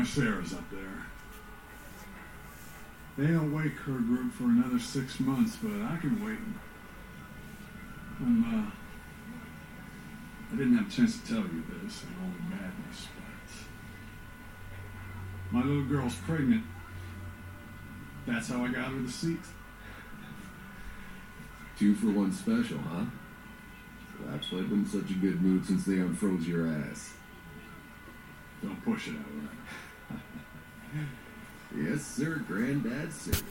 my Sarah's up there. They don't wake her group for another six months, but I can wait. I'm, uh, I didn't have a chance to tell you this in all the madness, but my little girl's pregnant. That's how I got her the seat. Two for one special, huh? Perhaps I've been in such a good mood since they unfroze your ass. Don't push it out right. Yes, sir, Granddad, sir.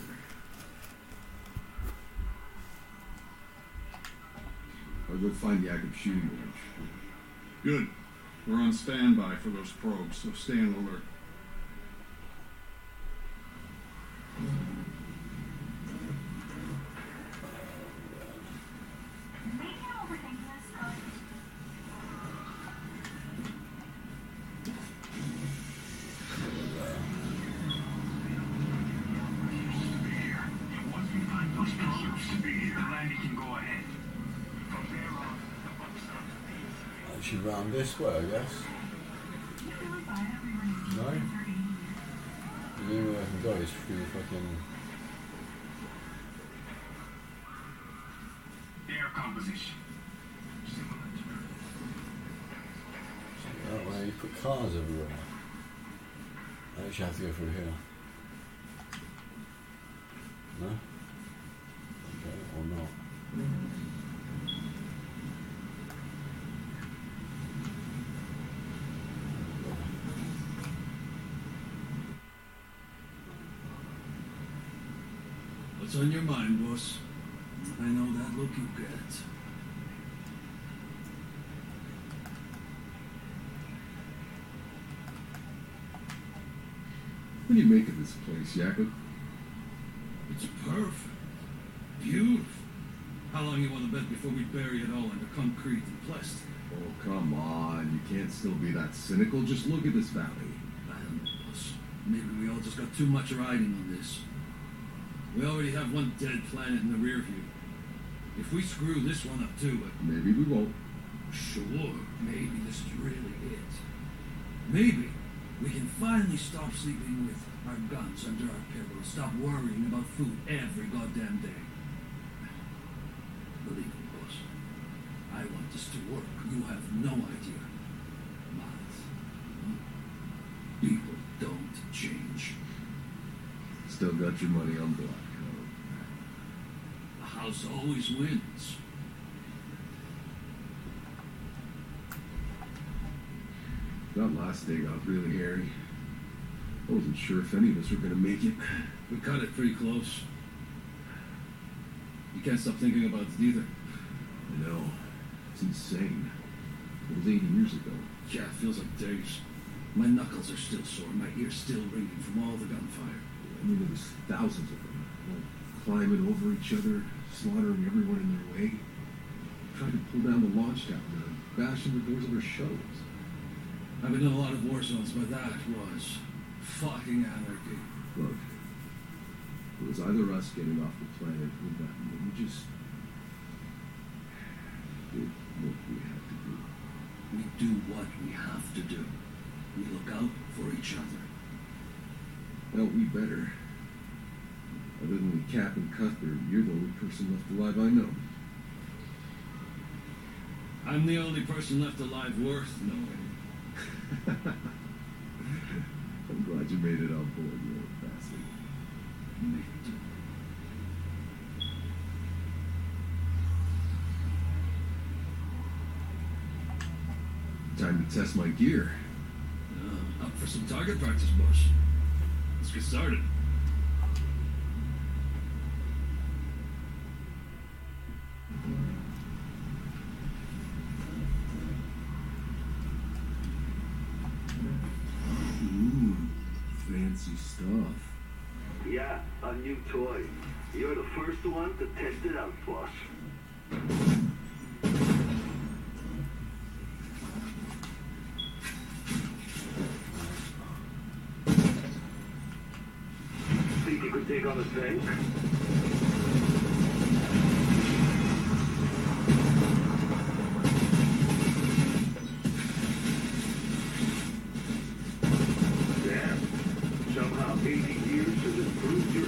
I'll go find the active shooting range. Good. We're on standby for those probes, so stay on alert. Should round this way, I guess. No? The only way I can go is through fucking. Air composition. That way you put cars everywhere. I actually have to go through here. No? Okay, or not. What's on your mind, boss? I know that look you get. What do you make of this place, Jacob? It's perfect. Beautiful. How long you want to bet before we bury it all under concrete and plastic? Oh, come on. You can't still be that cynical. Just look at this valley. I don't know, boss. Maybe we all just got too much riding on this. We already have one dead planet in the rear view. If we screw this one up too, Maybe we won't. sure, maybe this is really it. Maybe we can finally stop sleeping with our guns under our pillow and stop worrying about food every goddamn day. Believe me, boss. I want this to work. You have no idea. But huh? people don't change. Still got your money on black. The house always wins. That last day got really hairy. I wasn't sure if any of us were going to make it. We cut it pretty close. You can't stop thinking about it either. I know. It's insane. It was 80 years ago. Yeah, it feels like days. My knuckles are still sore, my ears still ringing from all the gunfire. I mean, there was thousands of them, all climbing over each other, slaughtering everyone in their way. trying to pull down the launch tower, bashing the doors of our shuttles. I've been in a lot of war zones, but that was fucking anarchy. Look, it was either us getting off the planet or that we just did what we had to do. We do what we have to do. We look out for each other. Well, we better. Other than Cap and Cuthbert, you're the only person left alive I know. I'm the only person left alive worth knowing. I'm glad you made it on board, you old bastard. Time to test my gear. Uh, up for some target practice, boss. Let's get started. Ooh, fancy stuff. Yeah, a new toy. You're the first one to test it out, boss. you could take on the tank. Damn. Somehow 80 years has improved your.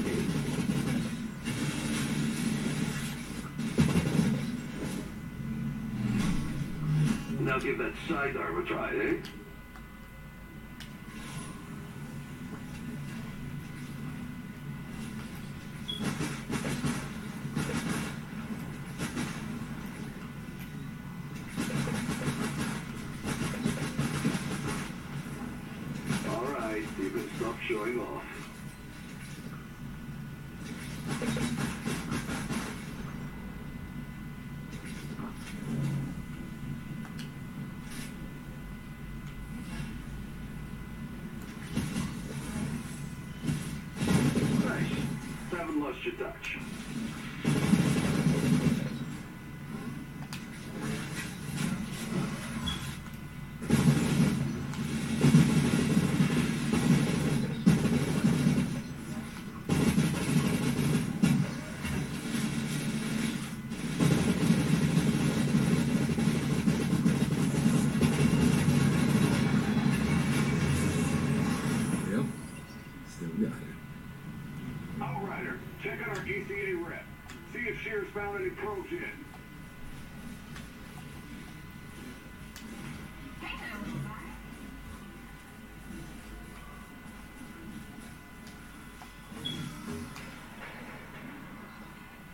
Now give that sidearm a try, eh? You can stop showing off.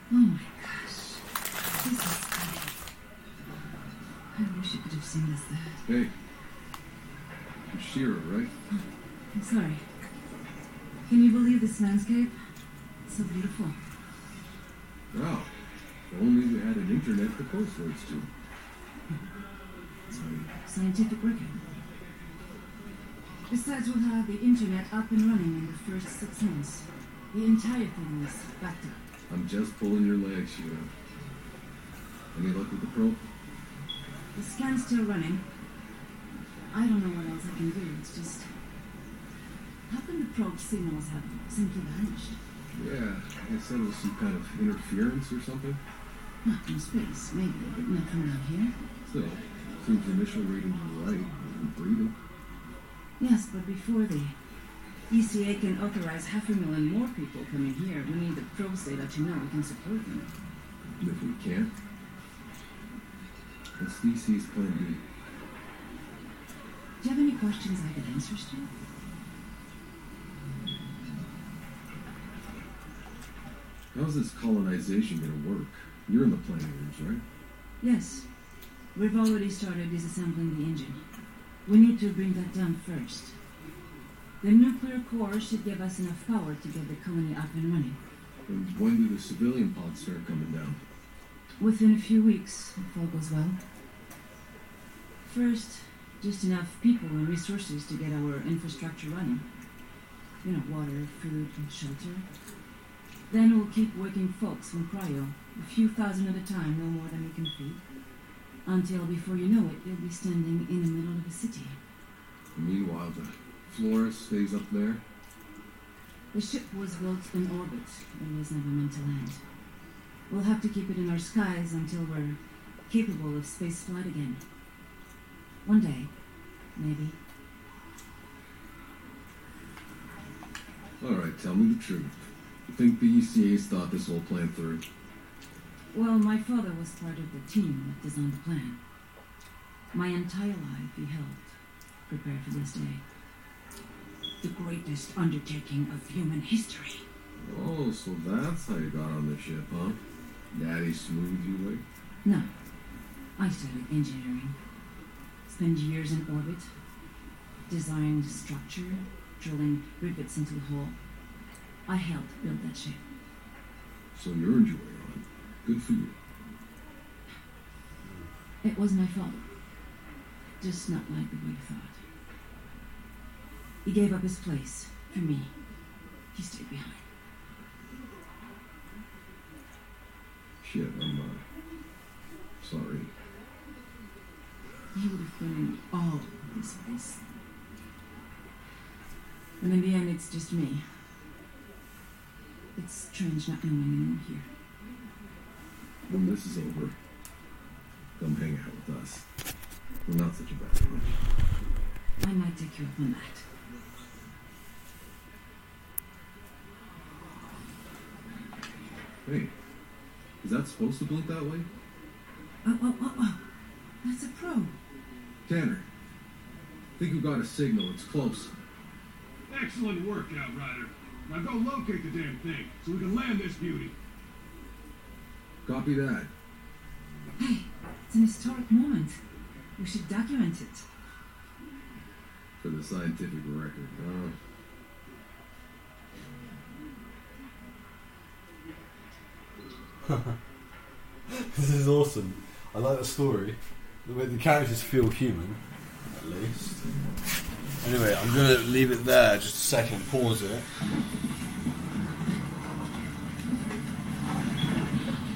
Oh my gosh. This is stunning. I wish you could have seen this there. Hey. You're Shira, right? Oh, I'm sorry. Can you believe this landscape? It's so beautiful. Wow. If only we had an internet to post words to. Sorry, scientific record. Besides, we'll have the internet up and running in the first six months. The entire thing is backed up. I'm just pulling your leg, Shira. Any luck with the probe? The scan's still running. I don't know what else I can do. It's just. How come the probe signals have simply vanished? Yeah, I said it was some kind of interference or something. Not from space, maybe, but not from down here. Still, seems the initial readings were right. Breathing. Yes, but before the ECA can authorize half a million more people coming here, we need the probes data to know we can support them. And if we can't, what's DC's plan B? Do you have any questions I could answer, Stu? How's this colonization gonna work? You're in the planning rooms, right? Yes. We've already started disassembling the engine. We need to bring that down first. The nuclear core should give us enough power to get the colony up and running. And when do the civilian pods start coming down? Within a few weeks, if all goes well. First, just enough people and resources to get our infrastructure running. You know, water, food, and shelter. Then we'll keep working folks from cryo, a few thousand at a time, no more than we can feed. Until before you know it, you'll be standing in the middle of a city. Meanwhile, the Flores stays up there. The ship was built in orbit. It was never meant to land. We'll have to keep it in our skies until we're capable of space flight again. One day, maybe. All right, tell me the truth. You think the ECA's thought this whole plan through? Well, my father was part of the team that designed the plan. My entire life he helped prepare for this day. The greatest undertaking of human history. Oh, so that's how you got on the ship, huh? Daddy smoothed you away? No, I studied engineering. Spent years in orbit. Designed structure, drilling rivets into the hull. I helped build that ship. So you're enjoying it. Good for you. It was my fault. Just not like the way you thought. He gave up his place for me. He stayed behind. Shit, I'm uh, sorry. He would have been in all of this place. And in the end, it's just me. It's strange not knowing anyone here. When this is over, come hang out with us. We're not such a bad bunch. I might take you up on that. Hey, is that supposed to blink that way? Oh, oh, oh, oh. That's a pro. Tanner, think we got a signal. It's close. Excellent work, Outrider. Now go locate the damn thing so we can land this beauty. Copy that. Hey, it's an historic moment. We should document it. For the scientific record. Uh, This is awesome. I like the story. The way the characters feel human, at least. Anyway, I'm going to leave it there just a second, pause it.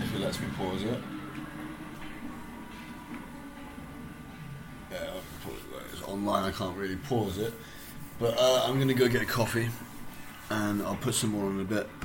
If it lets me pause it. Yeah, pause it. It's online, I can't really pause it. But uh, I'm going to go get a coffee and I'll put some more on in a bit.